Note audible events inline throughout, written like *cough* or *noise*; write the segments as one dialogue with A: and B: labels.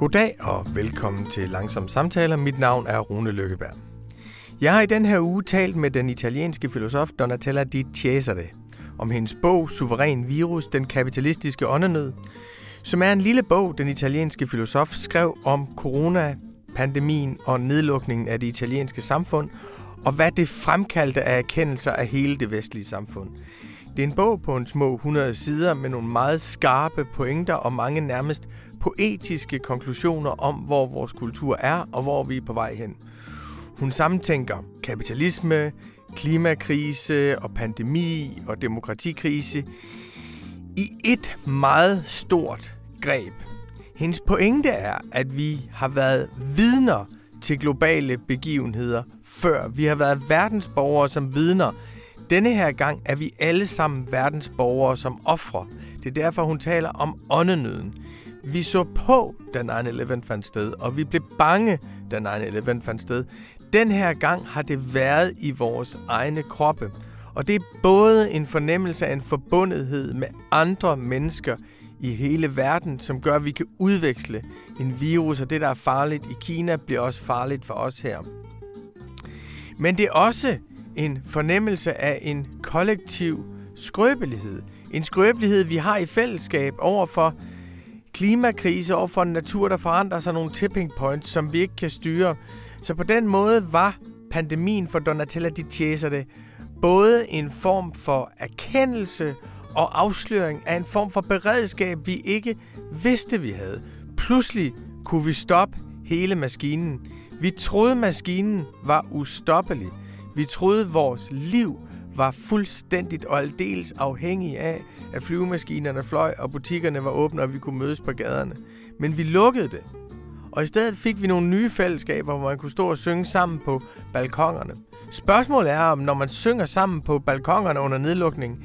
A: Goddag og velkommen til Langsom Samtaler. Mit navn er Rune Lykkeberg. Jeg har i den her uge talt med den italienske filosof Donatella di Cesare om hendes bog Suveræn virus, den kapitalistiske åndenød, som er en lille bog, den italienske filosof skrev om corona, pandemien og nedlukningen af det italienske samfund, og hvad det fremkaldte af erkendelser af hele det vestlige samfund. Det er en bog på en små 100 sider med nogle meget skarpe pointer og mange nærmest poetiske konklusioner om, hvor vores kultur er og hvor vi er på vej hen. Hun sammentænker kapitalisme, klimakrise og pandemi og demokratikrise i et meget stort greb. Hendes pointe er, at vi har været vidner til globale begivenheder før. Vi har været verdensborgere som vidner. Denne her gang er vi alle sammen verdensborgere som ofre. Det er derfor, hun taler om åndenøden. Vi så på, da 9-11 fandt sted, og vi blev bange, da 9-11 fandt sted. Den her gang har det været i vores egne kroppe. Og det er både en fornemmelse af en forbundethed med andre mennesker i hele verden, som gør, at vi kan udveksle en virus, og det, der er farligt i Kina, bliver også farligt for os her. Men det er også en fornemmelse af en kollektiv skrøbelighed. En skrøbelighed, vi har i fællesskab over for klimakrise, og for en natur, der forandrer sig nogle tipping points, som vi ikke kan styre. Så på den måde var pandemien for Donatella di Cesare både en form for erkendelse og afsløring af en form for beredskab, vi ikke vidste, vi havde. Pludselig kunne vi stoppe hele maskinen. Vi troede, maskinen var ustoppelig. Vi troede, vores liv var fuldstændigt og aldeles afhængig af, at flyvemaskinerne fløj, og butikkerne var åbne, og vi kunne mødes på gaderne. Men vi lukkede det. Og i stedet fik vi nogle nye fællesskaber, hvor man kunne stå og synge sammen på balkongerne. Spørgsmålet er, om når man synger sammen på balkongerne under nedlukningen,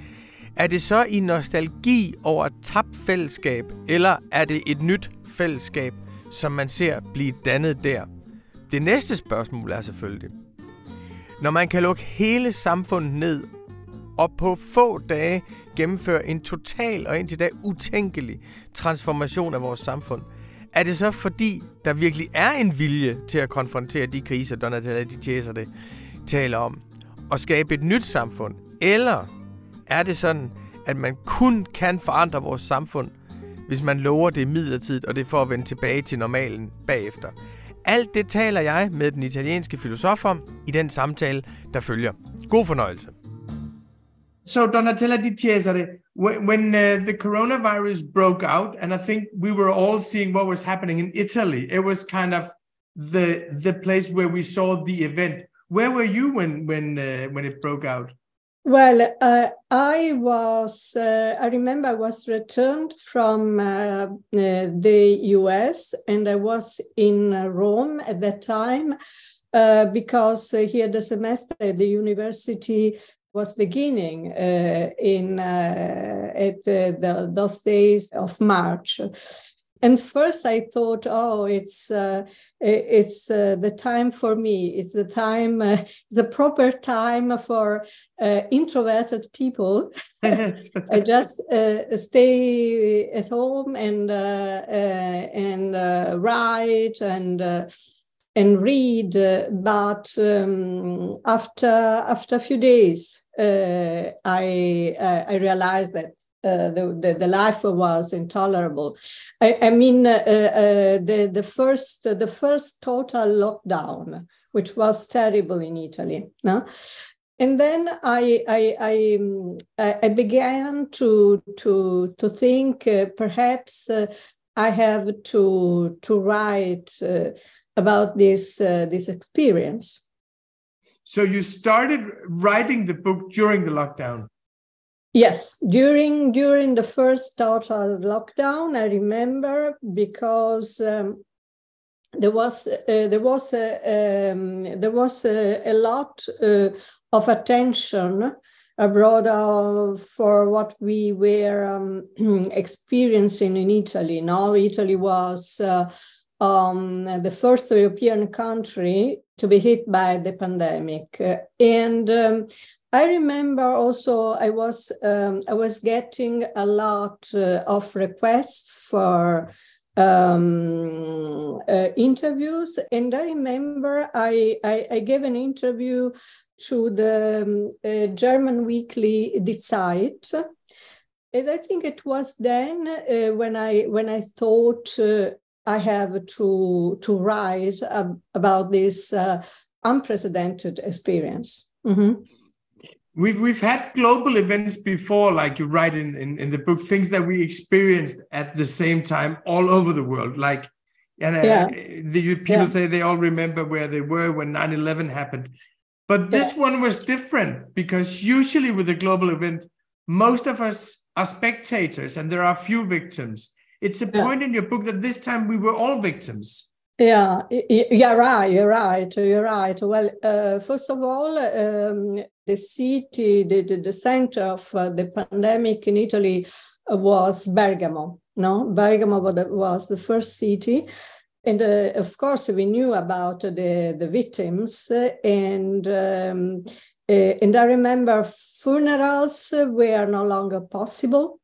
A: er det så i nostalgi over et tabt fællesskab, eller er det et nyt fællesskab, som man ser blive dannet der? Det næste spørgsmål er selvfølgelig, når man kan lukke hele samfundet ned og på få dage gennemføre en total og indtil da utænkelig transformation af vores samfund, er det så fordi, der virkelig er en vilje til at konfrontere de kriser, Donatella Di Cesare taler om, og skabe et nyt samfund? Eller er det sådan, at man kun kan forandre vores samfund, hvis man lover det midlertidigt, og det for at vende tilbage til normalen bagefter? Alt det taler jeg med den italienske filosof om i den samtale, der følger. God fornøjelse. So Donatella Di Cesare, when, uh, the coronavirus broke out, and I think we were all seeing what was happening in Italy, it was kind of the the place where we saw the event. Where were you when when uh, when it broke out?
B: Well, uh, I was, uh, I remember I was returned from uh, uh the US and I was in uh, Rome at that time uh, because here the semester at the university was beginning in at the, the, those days of March. And first I thought, oh, it's uh, it's uh, the time for me. It's the time, uh, the proper time for uh, introverted people. *laughs* I just uh, stay at home and uh, and write and and read. but um, after after a few days, I I realized that uh, the, the, the life was intolerable. I, I mean, uh, uh, the the first the first total lockdown, which was terrible in Italy. No? And then I I, I, um, I began to to to think uh, perhaps uh, I have to to write about this this experience.
A: So you started writing the book during the lockdown.
B: Yes, during during the first total lockdown, I remember because um, there was uh, there was a, um, there was a, a lot uh, of attention abroad uh, for what we were um, *clears throat* experiencing in Italy. Now Italy was uh, um, the first European country to be hit by the pandemic, and um, I remember also I was um, I was getting a lot uh, of requests for um, uh, interviews. And I remember I, I, I, gave an interview to the um, uh, German weekly Die Zeit. And I think it was then uh, when I when I thought uh, I have to to write about this uh, unprecedented experience. Mm-hmm.
A: We've we've had global events before, like you write in, in, in the book, things that we experienced at the same time all over the world. Like and uh, yeah. the people yeah. say they all remember where they were when 9-11 happened. But this yeah. one was different because usually with a global event, most of us are spectators and there are few victims. It's a point in your book that this time we were all victims.
B: Yeah, you're right. You're right. You're right. Well, uh, first of all, um, the city, the, the, the center of uh, the pandemic in Italy was Bergamo. No, Bergamo was the first city. And uh, of course, we knew about the, the victims. And, um, uh, and I remember funerals were no longer possible.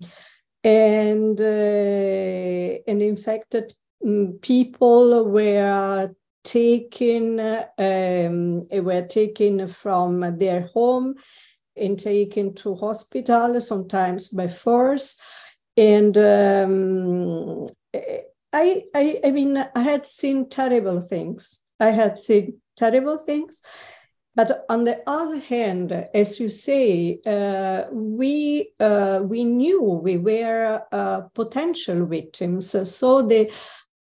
B: And, uh, and infected mm, people were taken um, were taken from their home and taken to hospital, sometimes by force. And um, I, I, I mean, I had seen terrible things. I had seen terrible things. But on the other hand, as you say, uh, we uh, we knew we were uh, potential victims. So the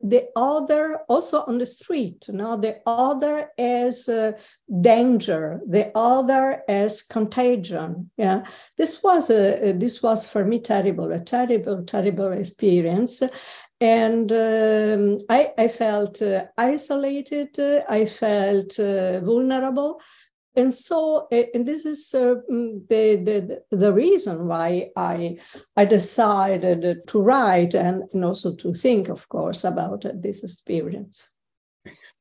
B: the other also on the street know the other as uh, danger the other as contagion yeah this was a this was for me terrible a terrible terrible experience and um, I, I, felt uh, isolated uh, i felt uh, vulnerable. And so and this is uh, mm, the, the the reason why i i decided to write and, and also to think of course about this experience.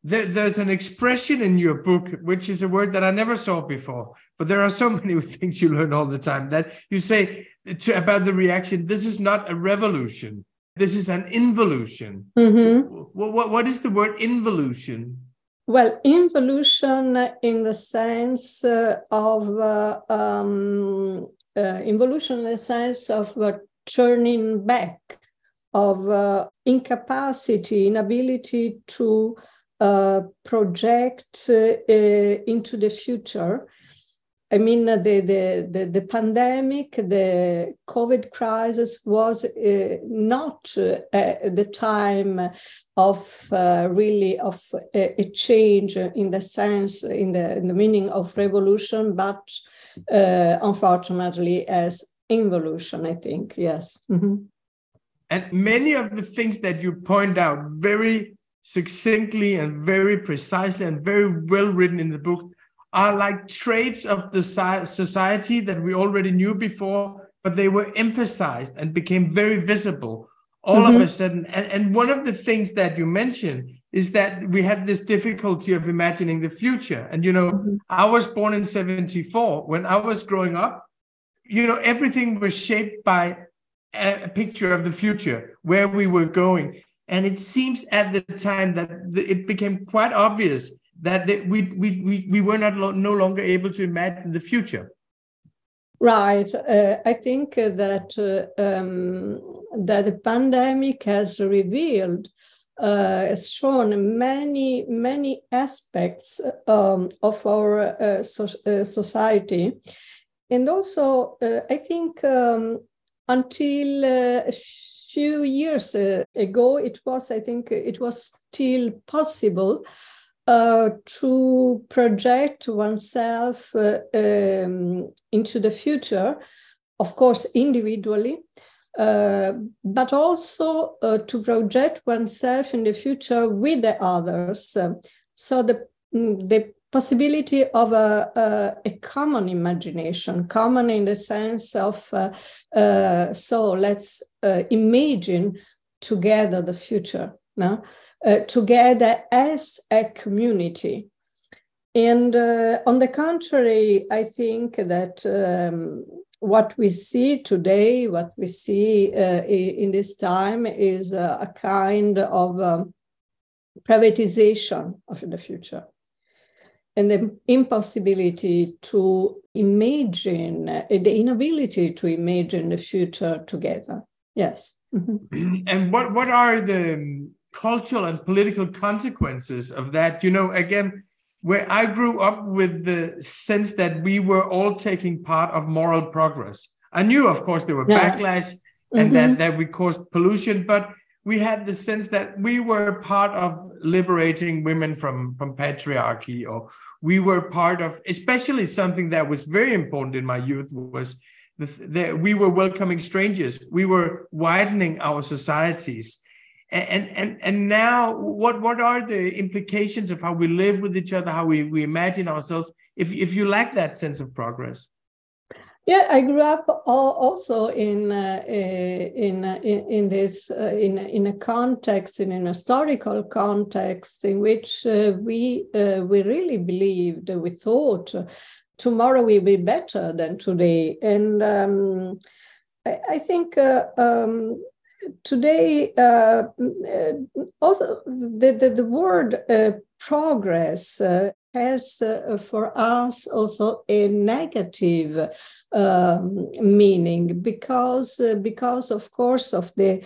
A: There, there's an expression in your book which is a word that i never saw before but there are so *laughs* many things you learn all the time that you say to, about the reaction this is not a revolution this is an involution. Mm-hmm. what, what, what is the word involution?
B: Well, involution in the sense uh, of uh, um, uh, involution in the sense of uh, turning back, of uh, incapacity, inability to uh, project into the future I mean, the, the, the, the, pandemic, the COVID crisis was uh, not uh, the time of uh, really of a, a, change in the sense, in the, in the meaning of revolution, but uh, unfortunately as involution, I think, yes. Mm-hmm.
A: And many of the things that you point out very succinctly and very precisely and very well written in the book are like traits of the society that we already knew before, but they were emphasized and became very visible all mm-hmm. of a sudden. And, and one of the things that you mentioned is that we had this difficulty of imagining the future. And, you know, mm-hmm. I was born in 74. When I was growing up, you know, everything was shaped by a, a picture of the future, where we were going. And it seems at the time that it became quite obvious that they, we, we, we, we were not lo- no longer able to imagine the future.
B: Right. Uh, I think that uh, um, that the pandemic has revealed, uh, has shown many many aspects um, of our uh, so, uh, society, and also uh, I think um, until a few years ago, it was I think it was still possible uh, to project oneself uh, um, into the future, of course, individually, uh, but also uh, to project oneself in the future with the others. so the, mm, the possibility of a, a, a, common imagination, common in the sense of, uh, uh, so let's imagine together the future. No? Uh, together as a community. And uh, on the contrary, I think that um, what we see today, what we see uh, in this time is a kind of um, privatization of the future and the impossibility to imagine, uh, the inability to imagine the future together. Yes.
A: Mm-hmm. And what, what are the cultural and political consequences of that? You know, again, where I grew up with the sense that we were all taking part of moral progress. I knew, of course, there were yeah. backlash and mm-hmm. that, that we caused pollution, but we had the sense that we were part of liberating women from, from patriarchy, or we were part of, especially something that was very important in my youth was that we were welcoming strangers. We were widening our societies and and and now what what are the implications of how we live with each other how we, we imagine ourselves if if you lack that sense of progress?
B: Yeah i grew up also in uh, in, uh, in in this uh, in in a context in an historical context in which uh, we uh, we really believed we thought tomorrow will be better than today. And um, I, I, think uh, um, today, uh, uh, also the, the, the word uh, progress uh, has uh, for us also a negative um, meaning because, uh, because of course of the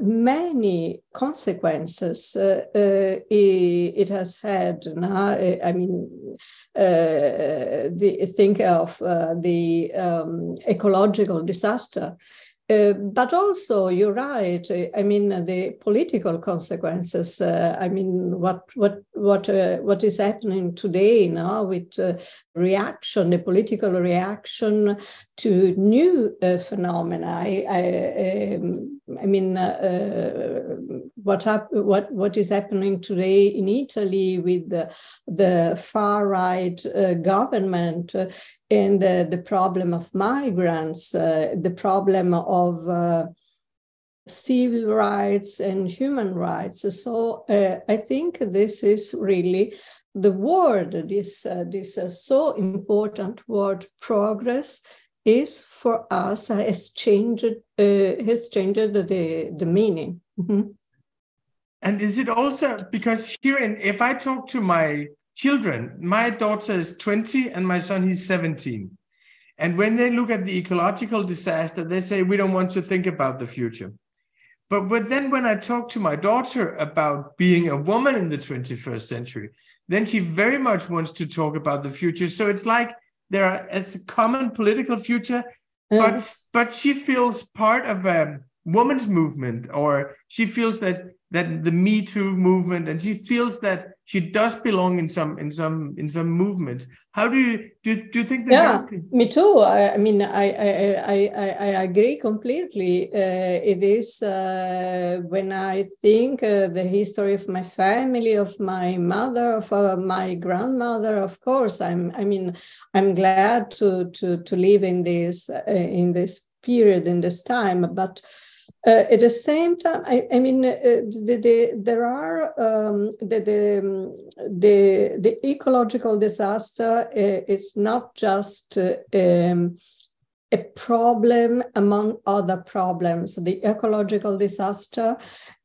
B: many consequences it, has had. Now, I mean, the, think of the um, ecological disaster uh, but also, you're right. I mean, the political consequences. Uh, I mean, what what what uh, what is happening today now with uh, reaction, the political reaction to new uh, phenomena. I I, um, I mean, what hap- what what is happening today in Italy with the, the far right government and uh, the problem of migrants, uh, the problem of uh, civil rights and human rights. So uh, I think this is really the word, this, uh, this uh, so important word, progress, is for us has changed has changed the the meaning. Mm-hmm.
A: And is it also because here in if I talk to my children. My daughter is 20 and my son he's 17. And when they look at the ecological disaster, they say we don't want to think about the future. But, but then when I talk to my daughter about being a woman in the 21st century, then she very much wants to talk about the future. So it's like there are it's a common political future, mm. but but she feels part of a woman's movement, or she feels that that the Me Too movement, and she feels that she does belong in some in some in some movements. How do you do? Do you think that?
B: Yeah, me too. I, I, mean, I I I I agree completely. Uh, it is uh, when I think uh, the history of my family, of my mother, of uh, my grandmother. Of course, I'm. I mean, I'm glad to to to live in this uh, in this period in this time, but at the same time, I, I mean, uh, the, the, there are um, the, the, the, the, ecological disaster uh, is not just uh, um, a problem among other problems. The ecological disaster,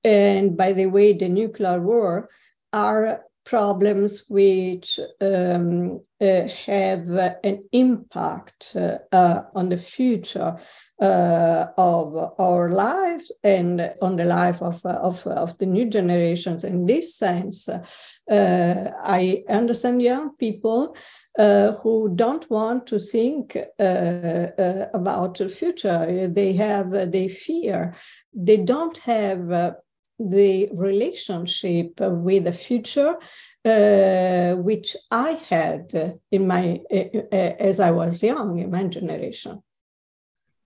B: and by the way, the nuclear war, are problems which um, uh, have an impact uh, on the future uh, of our lives and on the life of, of, of the new generations. In this sense, uh, I understand young people uh, who don't want to think uh, uh, about the future. They have, they fear. They don't have the relationship with the future uh, which I had in my uh, as I was young in my generation.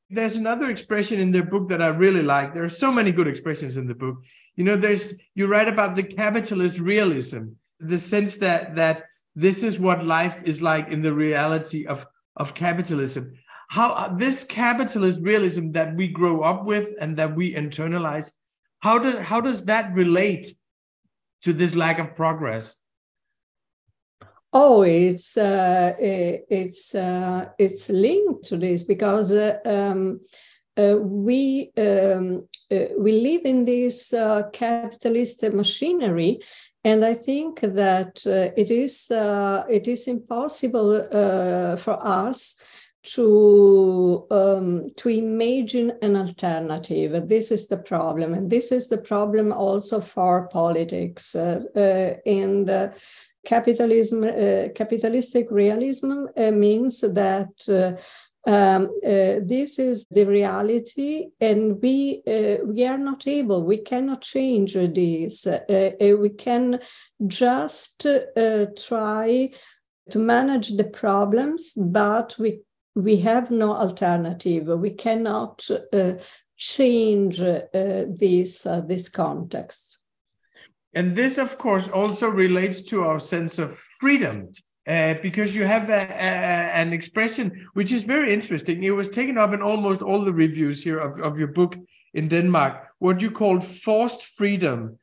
A: There's another expression in their book that I really like. There are so many good expressions in the book. You know, there's you write about the capitalist realism, the sense that that this is what life is like in the reality of of capitalism. How this capitalist realism that we grow up with and that we internalize, how does how does that relate to this lack of progress?
B: Oh, it's uh, it's uh, it's linked to this because uh, um, uh, we um, uh, we live in this uh, capitalist machinery, and I think that it is it is impossible for us to um, to imagine an alternative. This is the problem, and this is the problem also for politics and capitalism, uh, capitalistic realism uh, means that uh, um, uh, this is the reality, and we uh, we are not able. We cannot change this. Uh, we can just try to manage the problems, but we we have no alternative. We cannot change this this context.
A: And this, of course, also relates to our sense of freedom. Uh, because you have a, a, an expression which is very interesting. It was taken up in almost all the reviews here of, of your book in Denmark, what you call forced freedom.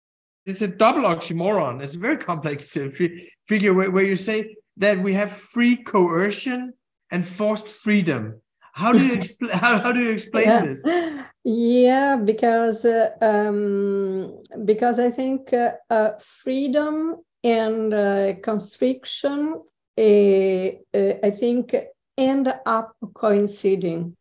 A: It's a double oxymoron. It's a very complex uh, *laughs* figure where, where you say that we have free coercion and forced freedom. How do you *laughs* explain? how, how do you explain
B: yeah.
A: this?
B: Yeah, because uh, um, because I think uh, uh, freedom and uh, constriction, uh, uh, I think, end up coinciding.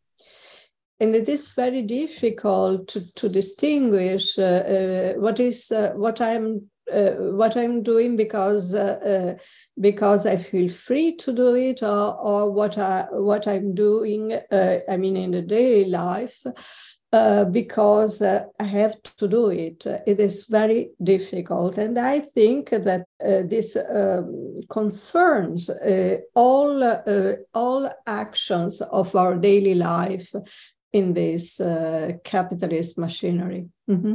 B: And it is very difficult to, to distinguish what is what I'm uh, what I'm doing because uh, uh, because I feel free to do it, or, or what I what I'm doing. I mean, in the daily life. Uh, because uh, I have to do it. It is very difficult. And I think that uh, this um, concerns all, all actions of our daily life in this capitalist machinery. Mm-hmm.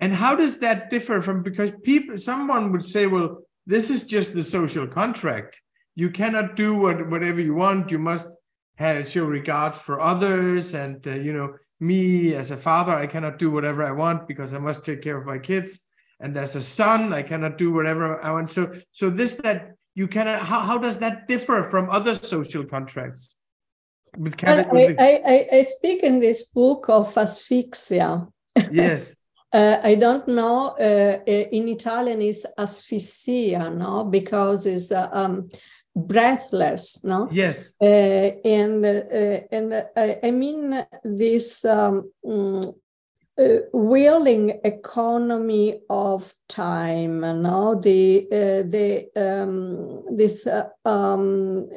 A: And how does that differ from because people someone would say, well, this is just the social contract. You cannot do what, whatever you want. You must have show regards for others. And uh, you know, me as a father, I cannot do whatever I want because I must take care of my kids. And as a son, I cannot do whatever I want. So, so this that you cannot. How, how does that differ from other social contracts?
B: With, well, I, I, I speak in this book of asphyxia.
A: Yes.
B: Uh, I don't know. Uh, uh, in Italian, is asphyxia, no, because it's uh, um, breathless, no.
A: Yes.
B: Uh, and uh, and I mean this um, mm, willing economy of time, no. The the um, this um,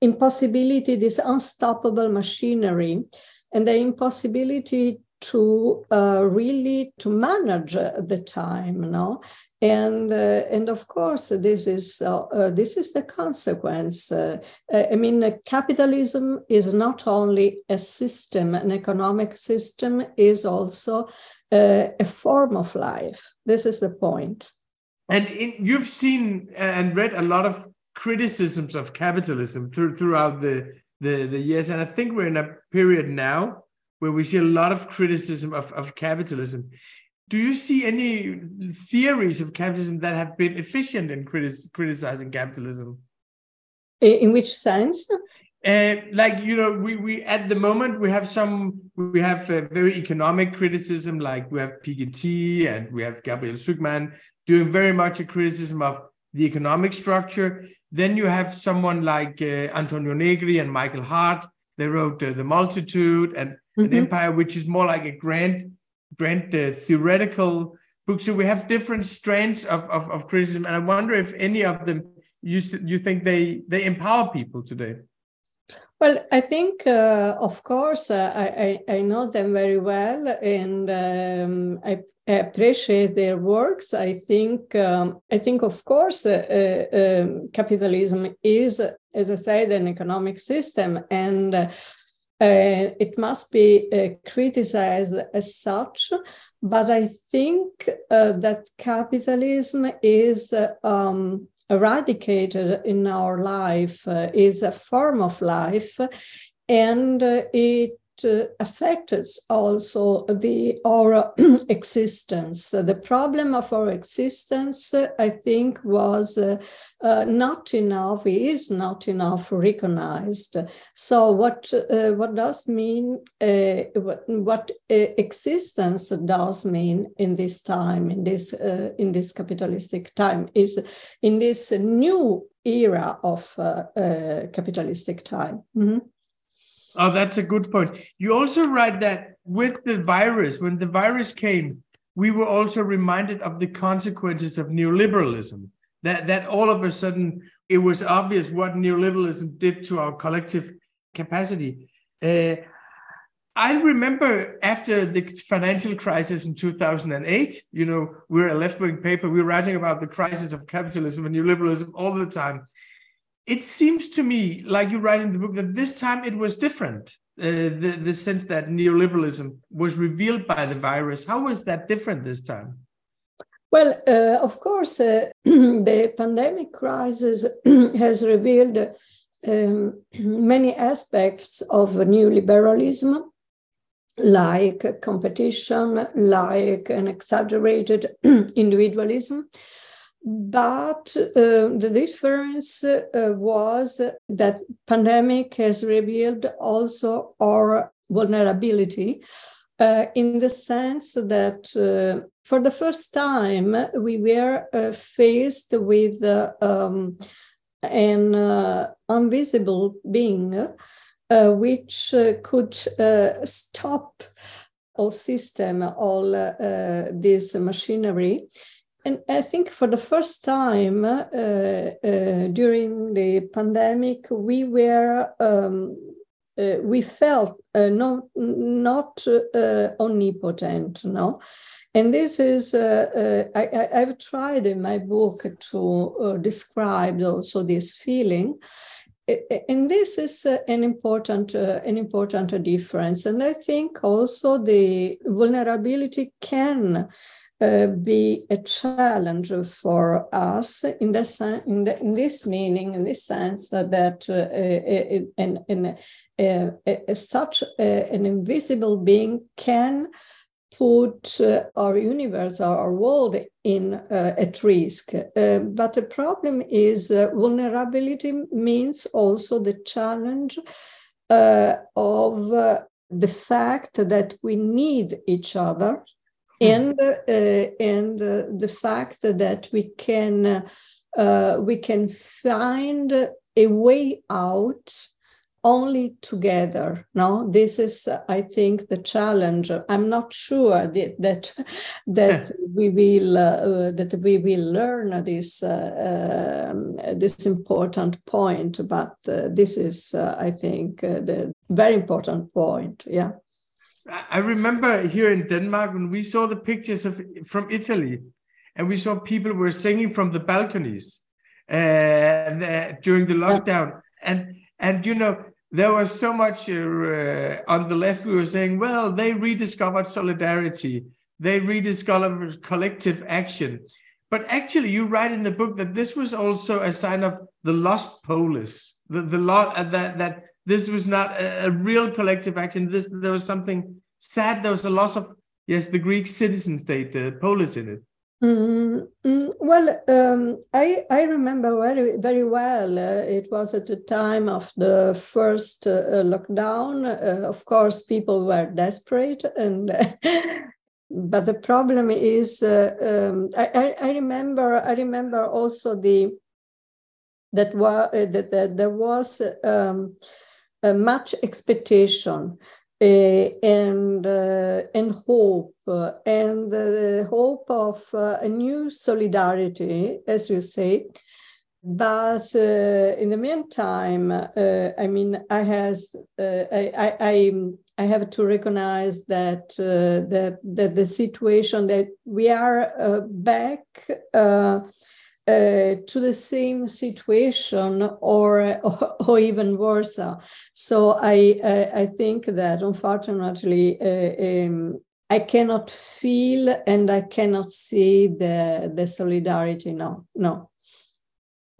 B: impossibility, this unstoppable machinery, and the impossibility to uh, really to manage the time no and uh, and of course this is uh, uh this is the consequence uh, uh, i mean capitalism is not only a system an economic system is also a form of life. This is the point.
A: And in, you've seen and read a lot of criticisms of capitalism through, throughout the, the the years. And i think we're in a period now where we see a lot of criticism of, of capitalism. Do you see any theories of capitalism that have been efficient in critis- criticizing capitalism?
B: In which sense?
A: Uh, like you know, we we at the moment we have some we have very economic criticism, like we have Piketty and we have Gabriel Zucman doing very much a criticism of the economic structure. Then you have someone like uh, Antonio Negri and Michael Hardt. They wrote uh, The Multitude, and mm-hmm. an empire which is more like a grand grand uh, theoretical book so we have different strands of, of, of criticism and i wonder if any of them you you think they they empower people today
B: well, I think, uh, of course, uh, I, I, know them very well and um, I, appreciate their works. I think, um, I think, of course, uh, uh um, capitalism is, as I said, an economic system, and uh, it must be uh, criticized as such, but I think uh, that capitalism is uh, um, eradicated in our life, uh, is a form of life, and uh, it uh, affects also the our *clears throat* existence. the problem of our existence, I think, was uh, uh, not enough, is not enough recognized. So what uh, what does mean? Uh, what, what existence does mean in this time, in this in this capitalistic time, is in this new era of capitalistic time. Mm-hmm.
A: Oh, that's a good point. You also write that with the virus, when the virus came, we were also reminded of the consequences of neoliberalism. That that all of a sudden it was obvious what neoliberalism did to our collective capacity. Uh, I remember after the financial crisis in 2008, you know, we're a left wing paper, we we're writing about the crisis of capitalism and neoliberalism all the time it seems to me, like you write in the book, that this time it was different. Uh, the the sense that neoliberalism was revealed by the virus. How was that different this time?
B: Well, uh, of course, uh, *clears throat* the pandemic crisis *clears throat* has revealed um, *clears throat* many aspects of neoliberalism, like competition, like an exaggerated individualism. But uh, the difference uh, was that pandemic has revealed also our vulnerability uh, in the sense that uh, for the first time we were uh, faced with uh, um, an invisible being which could stop all system, all this machinery and I think for the first time uh, uh, during the pandemic, we were um, uh, we felt uh, not not uh, omnipotent, no. And this is uh, I, have tried in my book to describe also this feeling, and this is an important an important difference. And I think also the vulnerability can uh, be a challenge for us in this, in, the, in this meaning, in this sense that uh, uh, such an invisible being can put uh, our universe, our world in uh, at risk. Uh, but the problem is vulnerability means also the challenge of the fact that we need each other and uh, and uh, the fact that we can uh, we can find a way out only together no? This is i think the challenge. I'm not sure that that, *laughs* that we will uh, that we will learn this uh, um, this important point but uh, this is i think the very important point yeah
A: I remember here in Denmark when we saw the pictures of from Italy, and we saw people were singing from the balconies uh, during the lockdown, and and you know there was so much uh, on the left. We were saying, well, they rediscovered solidarity, they rediscovered collective action, but actually, you write in the book that this was also a sign of the lost polis, the the lot uh, that that this was not a, a, real collective action. This there was something sad. There was a loss of yes, the Greek citizen state, the polis in it.
B: Mm, mm, well, um, I I remember very very well. Uh, it was at the time of the first uh, lockdown. Uh, of course, people were desperate, and *laughs* but the problem is, uh, um, I, I, I remember I remember also the that was uh, that, that there was. Um, much expectation uh, and uh, and hope and the hope of a new solidarity, as you say. But in the meantime, I mean, I has I, I, I I have to recognize that uh, that that the situation that we are uh, back uh, uh, to the same situation or, or, *laughs* or even worse. So I, I, I think that unfortunately uh, um, I cannot feel and I cannot see the the solidarity. No, no.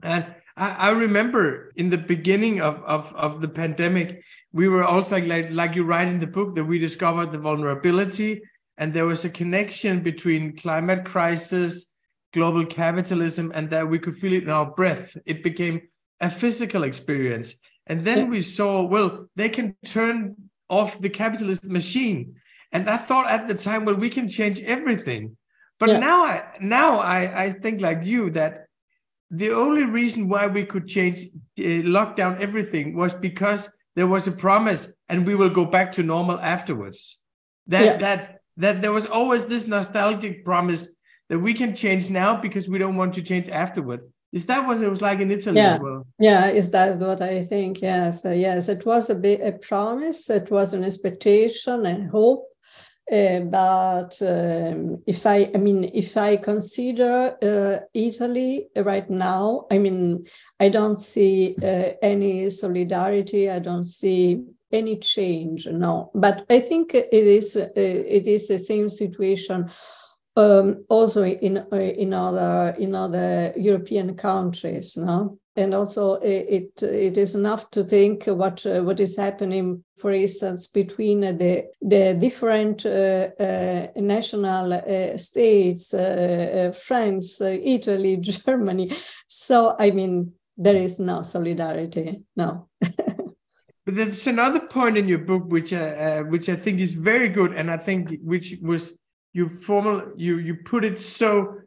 A: And I, I remember in the beginning of, of, of the pandemic, we were also like like you write in the book that we discovered the vulnerability and there was a connection between climate crisis global capitalism and that we could feel it in our breath it became a physical experience and then yeah. we saw well they can turn off the capitalist machine and i thought at the time well we can change everything but yeah. now i now i i think like you that the only reason why we could change uh, lock down everything was because there was a promise and we will go back to normal afterwards that yeah. that that there was always this nostalgic promise that we can change now because we don't want to change afterward is that what it was like in italy
B: yeah.
A: as well
B: yeah is that what i think yes uh, yes it was a bit a promise it was an expectation and hope uh, but um, if I, I mean, if I consider uh, Italy right now, I mean, I don't see uh, any solidarity. I don't see any change. No, but I think it is uh, it is the same situation um, also in uh, in other in other European countries. No, and also it it is enough to think what uh, what is happening for instance between the the different uh, uh, national uh, states uh, uh, france italy *laughs* germany so i mean there is no solidarity no *laughs*
A: but there's another point in your book which which i think is very good and i think which was you formal you you put it so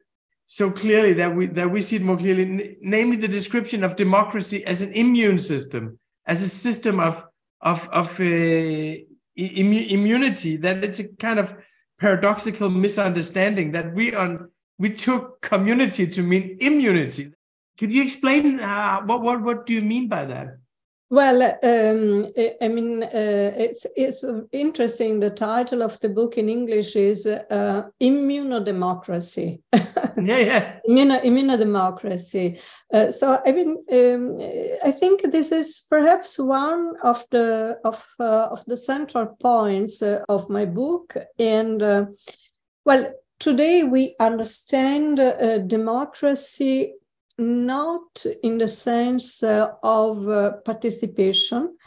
A: so clearly that we that we see it more clearly, namely the description of democracy as an immune system, as a system of of of uh, immu- immunity. That it's a kind of paradoxical misunderstanding that we on we took community to mean immunity. Could you explain uh, what what what do you mean by that?
B: Well, um, I mean, uh, it's it's interesting. The title of the book in English is uh, "Immunodemocracy." *laughs*
A: yeah, yeah.
B: Immuno, immunodemocracy. Uh, so, I mean, um, I think this is perhaps one of the of uh, of the central points uh, of my book. And uh, well, today we understand democracy not in the sense uh, of uh, participation,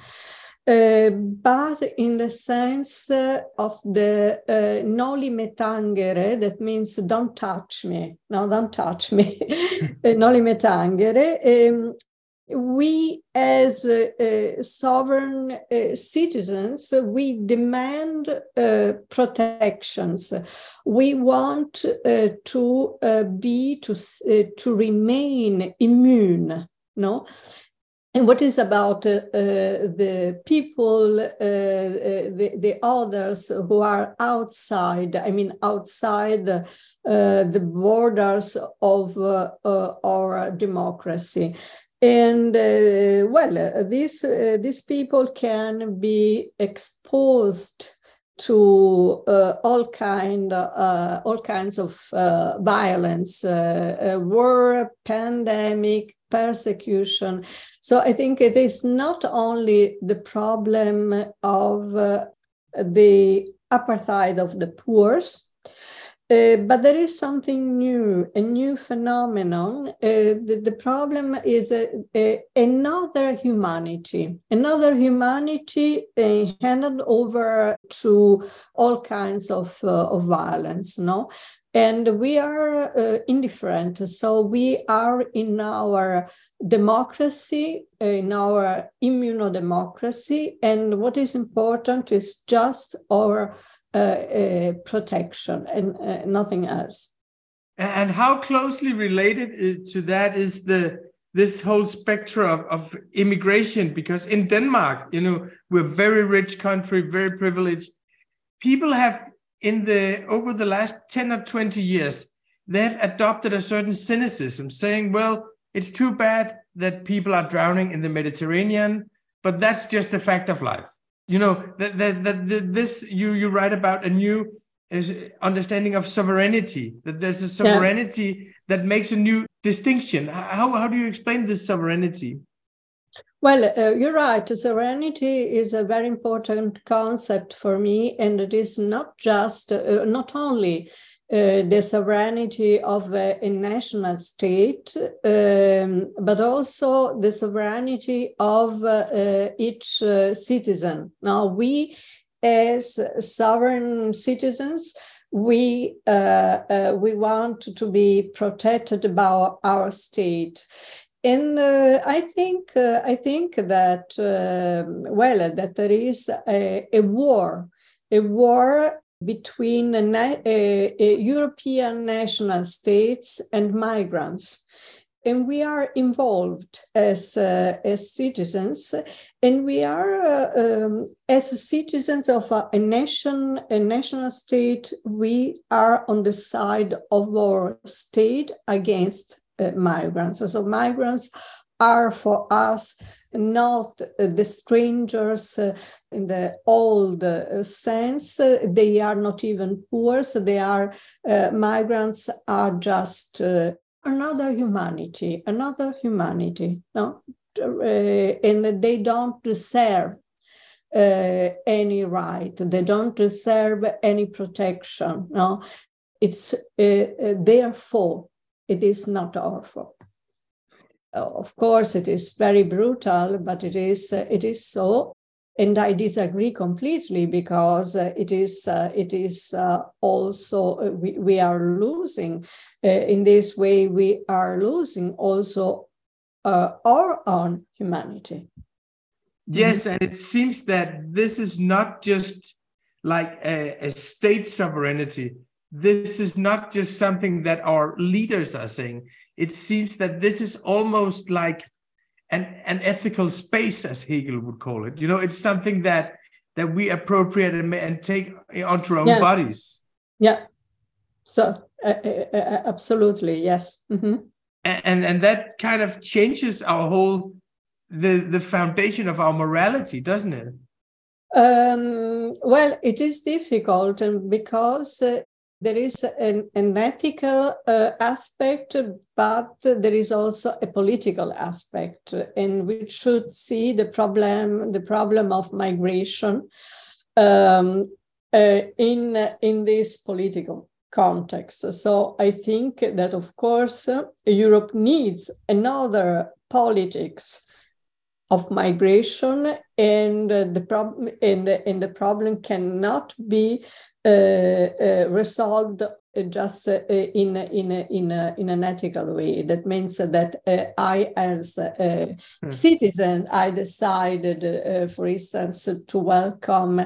B: uh, but in the sense uh, of the uh, noli me tangere, that means don't touch me. No, don't touch me. *laughs* noli me tangere. Um, we as uh, uh, sovereign uh, citizens we demand uh, protections. We want uh, to uh, be to to remain immune no? And what is about the people the, the others who are outside i mean outside the, the borders of our democracy and uh, well uh, these uh, these people can be exposed to uh, all kind uh, all kinds of uh, violence war pandemic persecution. So i think it is not only the problem of the apartheid of the poor uh, but there is something new, a new phenomenon. Uh, the, the, problem is another humanity, another humanity uh, handed over to all kinds of, uh, of violence, no? And we are uh, indifferent. So we are in our democracy, in our immunodemocracy. And what is important is just our uh, Uh, uh, protection and uh, nothing else.
A: And how closely related uh, to that is the this whole spectrum of, of immigration? Because in Denmark, you know, we're a very rich country, very privileged. People have in the over the last 10 or 20 years, they have adopted a certain cynicism, saying, well, it's too bad that people are drowning in the Mediterranean, but that's just a fact of life you know that that, that, this you you write about a new understanding of sovereignty that there's a sovereignty yeah. that makes a new distinction. How, how do you explain this sovereignty?
B: Well uh, you're right. Sovereignty is a very important concept for me and it is not just uh, not only uh, the sovereignty of a, a national state, um, but also the sovereignty of uh, uh, each uh, citizen. Now, we as sovereign citizens, we uh, uh, we want to be protected by our state and uh, I think uh, I think that uh, well that there is a, a, war, a war between European national states and migrants, and we are involved as uh, as citizens, and we are uh, um, as citizens of a, a, nation, a national state. We are on the side of our state against uh, migrants. So migrants are for us not uh, the strangers uh, in the old uh, sense. they are not even poor. So they are uh, migrants are just uh, another humanity, another humanity. No, and they don't deserve any right. They don't deserve any protection. No, it's their fault it is not our fault. Of course, it is very brutal, but it is uh, it is so, and I disagree completely because uh, it is uh, it is also we, we are losing in this way. We are losing also our own humanity.
A: Yes, and it seems that this is not just like a, a state sovereignty, this is not just something that our leaders are saying. It seems that this is almost like an, an ethical space, as Hegel would call it. You know, it's something that that we appropriate and, and take onto our own
B: yeah.
A: bodies.
B: Yeah. So uh, uh, absolutely, yes. Mm-hmm.
A: And, and and that kind of changes our whole the the foundation of our morality, doesn't it?
B: Um, well, it is difficult, and because uh, there is an, an ethical uh, aspect, but there is also a political aspect, and we should see the problem the problem of migration um, uh, in in this political context. So I think that of course Europe needs another politics of migration, and the problem and the, and the problem cannot be Uh, uh, resolved just uh, in in in in an ethical way. That means that uh, I, as a hmm. citizen, I decided, for instance, to welcome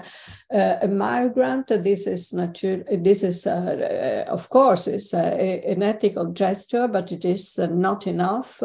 B: a migrant. This is nature. This is, of course, it's a, an ethical gesture, but it is not enough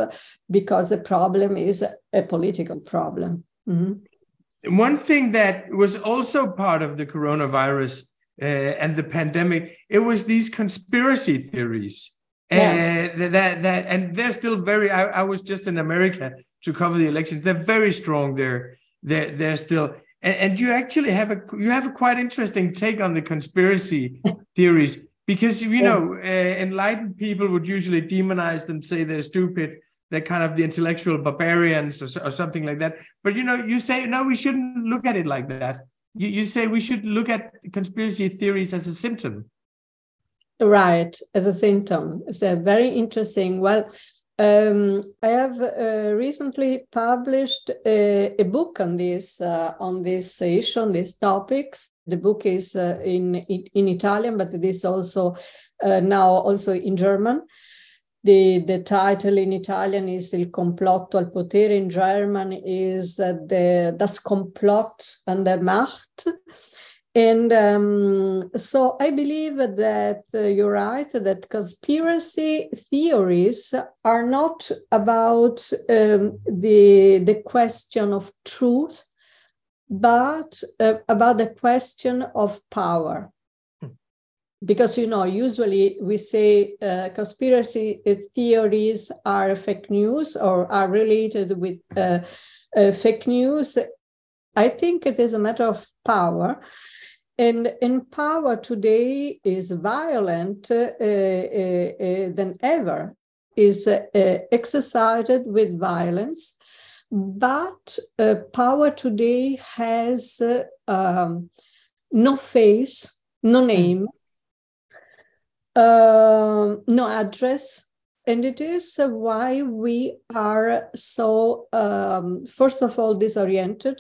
B: because the problem is a political problem.
A: Mm-hmm. One thing that was also part of the coronavirus uh, and the pandemic, it was these conspiracy theories. Yeah. Uh, that that and they're still very. I, I, was just in America to cover the elections. They're very strong there. They're they're still. And, and you actually have a you have a quite interesting take on the conspiracy *laughs* theories because you know uh, enlightened people would usually demonize them, say they're stupid, they're kind of the intellectual barbarians or, or something like that. But you know, you say no, we shouldn't look at it like that you, you say we should look at conspiracy theories as a symptom.
B: Right, as a symptom. It's a very interesting. Well, um, I have uh, recently published a, a, book on this uh, on this issue, on these topics. The book is uh, in, in, Italian, but it is also uh, now also in German. The, the title in Italian is Il complotto al potere, in German is uh, the Das Komplott an der Macht. And um, so I believe that uh, you're right, that conspiracy theories are not about um, the, the question of truth, but uh, about the question of power because you know usually we say uh, conspiracy theories are fake news or are related with uh, uh, fake news. I think it is a matter of power. And, and power today is violent uh, uh, uh, than ever. Is exercised with violence. But power today has um, no face no name uh, no address. And it is why we are so, um, first of all, disoriented,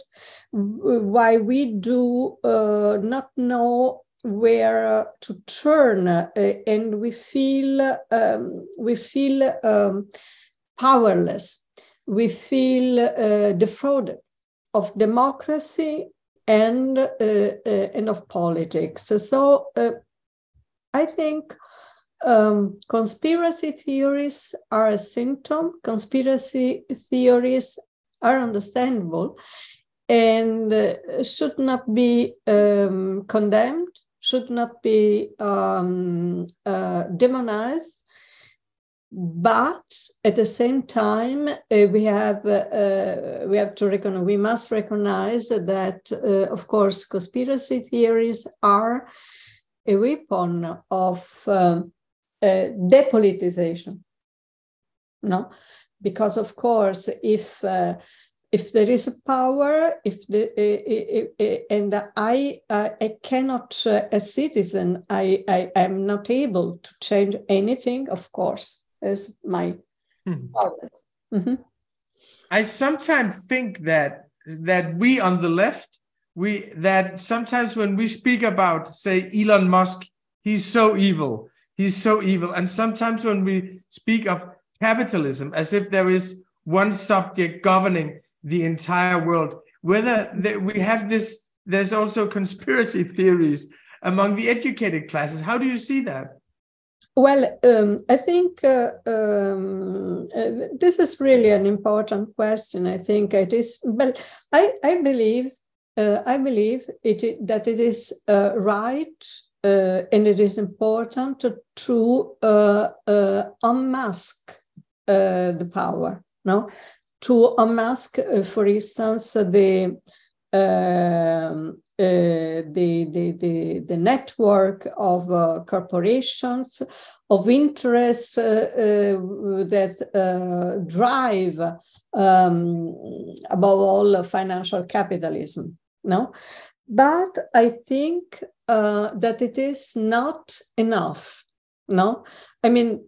B: why we do uh, not know where to turn, uh, and we feel um, we feel um, powerless. We feel uh, defrauded of democracy and uh, uh, and of politics. So uh, I think um, conspiracy theories are a symptom. Conspiracy theories are understandable and uh, should not be um, condemned, should not be um, uh, demonized, but at the same time uh, we have uh, we have to recognize we must recognize that uh, of course conspiracy theories are a weapon of um, uh, depolitization no because of course if uh, if there is a power if the and i i cannot as citizen i i am not able to change anything of course is my mm-hmm.
A: Mm-hmm. I sometimes think that that we on the left, we that sometimes when we speak about, say, Elon Musk, he's so evil, he's so evil, and sometimes when we speak of capitalism as if there is one subject governing the entire world, whether we have this, there's also conspiracy *laughs* theories among the educated classes. How do you see that?
B: Well, um, I think uh, um, uh, this is really an important question. I think it is. Well, I I believe uh, I believe it, that it is uh, right uh, and it is important to, to uh, unmask the power. No, to unmask, for instance, the um, uh, the, the, the, the, network of uh, corporations of interests uh, that drive, um, above all, financial capitalism. No, but I think that it is not enough. No, I mean,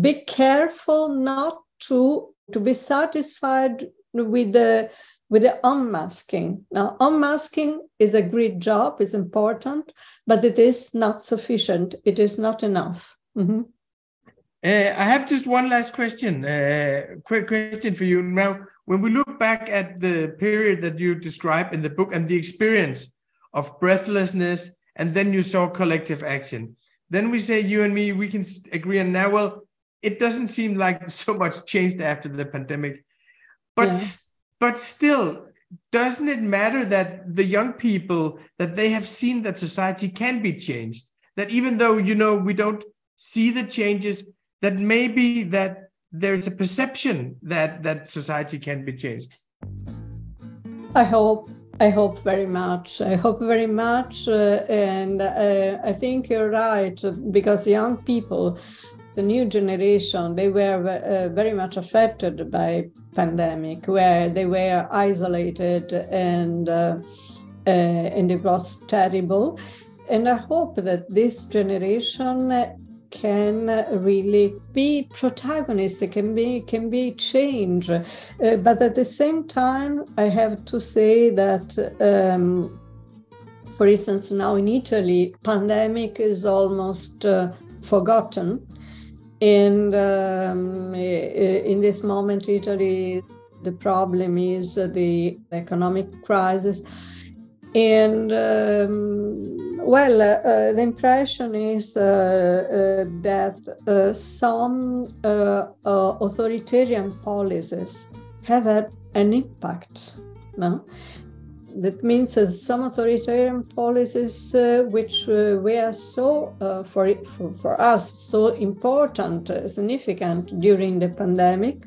B: be careful not to to be satisfied with the with the unmasking. Now, unmasking is a great job, is important, but it is not sufficient. It is not enough. Mm-hmm.
A: Uh, I have just one last question. Uh, quick question for you. Now, when we look back at the period that you describe in the book and the experience of breathlessness, and then you saw collective action, then we say you and me we can agree on now. Well, it doesn't seem like *laughs* so much changed after the pandemic, but. Yeah but still doesn't it matter that the young people that they have seen that society can be changed that even though you know we don't see the changes that maybe that there's a perception that that society can be changed
B: i hope i hope very much. I hope very much uh, and uh, i think you're right because young people the new generation they were uh, very much affected by pandemic where they were isolated and uh, uh, and it was terrible. And i hope that this generation can really be protagonistic can be can be change uh, but at the same time i have to say that um, for instance now in italy pandemic is almost uh, forgotten and um, in this moment, Italy, the problem is the economic crisis. And um, well, uh, the impression is uh, uh, that uh, some uh, uh, authoritarian policies have had an impact. No? that means uh, some authoritarian policies uh, which uh, were so uh, for, for, for us so important uh, significant during the pandemic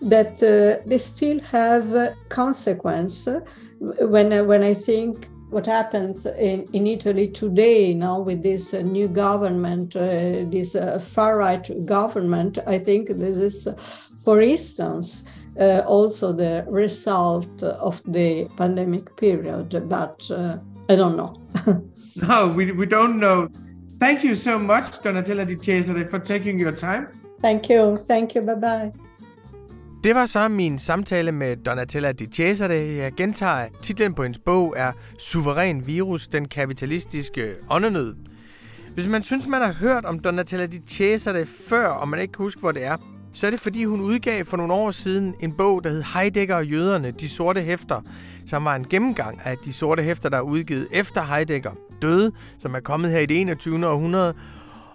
B: that uh, they still have consequence when when i think what happens in, in Italy today now with this new government, this far right government, I think this is, for instance, uh, also the result of the pandemic period, but uh, I don't know. *laughs*
A: no, we, we don't know. Thank you so much, Donatella Di Cesare, for taking your time.
B: Thank you. Thank you. Bye-bye.
A: Det var så min samtale med Donatella Di Cesare. Jeg gentager, titlen på hendes bog er Suveræn virus, den kapitalistiske åndenød. Hvis man synes, man har hørt om Donatella Di Cesare før, og man ikke kan huske, hvor det er, så er det fordi, hun udgav for nogle år siden en bog, der hed Heidegger og jøderne, de sorte hæfter, som var en gennemgang af de sorte hæfter, der er udgivet efter Heidegger døde, som er kommet her i det 21. århundrede.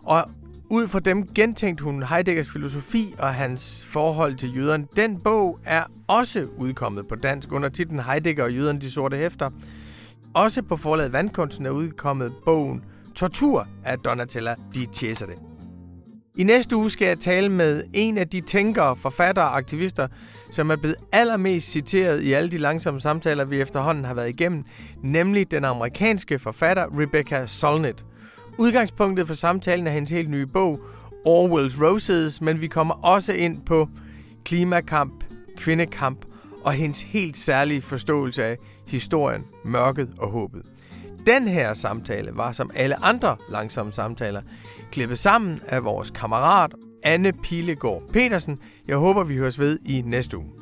A: Og ud fra dem gentænkte hun Heideggers filosofi og hans forhold til jøderne. Den bog er også udkommet på dansk under titlen Heidegger og jøderne, de sorte hæfter. Også på forlaget Vandkunsten er udkommet bogen Tortur af Donatella Di Cesare. I næste uge skal jeg tale med en af de tænkere, forfattere og aktivister, som er blevet allermest citeret i alle de langsomme samtaler, vi efterhånden har været igennem, nemlig den amerikanske forfatter Rebecca Solnit. Udgangspunktet for samtalen er hendes helt nye bog, Orwell's Roses, men vi kommer også ind på klimakamp, kvindekamp og hendes helt særlige forståelse af historien, mørket og håbet. Den her samtale var som alle andre langsomme samtaler klippet sammen af vores kammerat Anne Pilegaard Petersen. Jeg håber, vi høres ved i næste uge.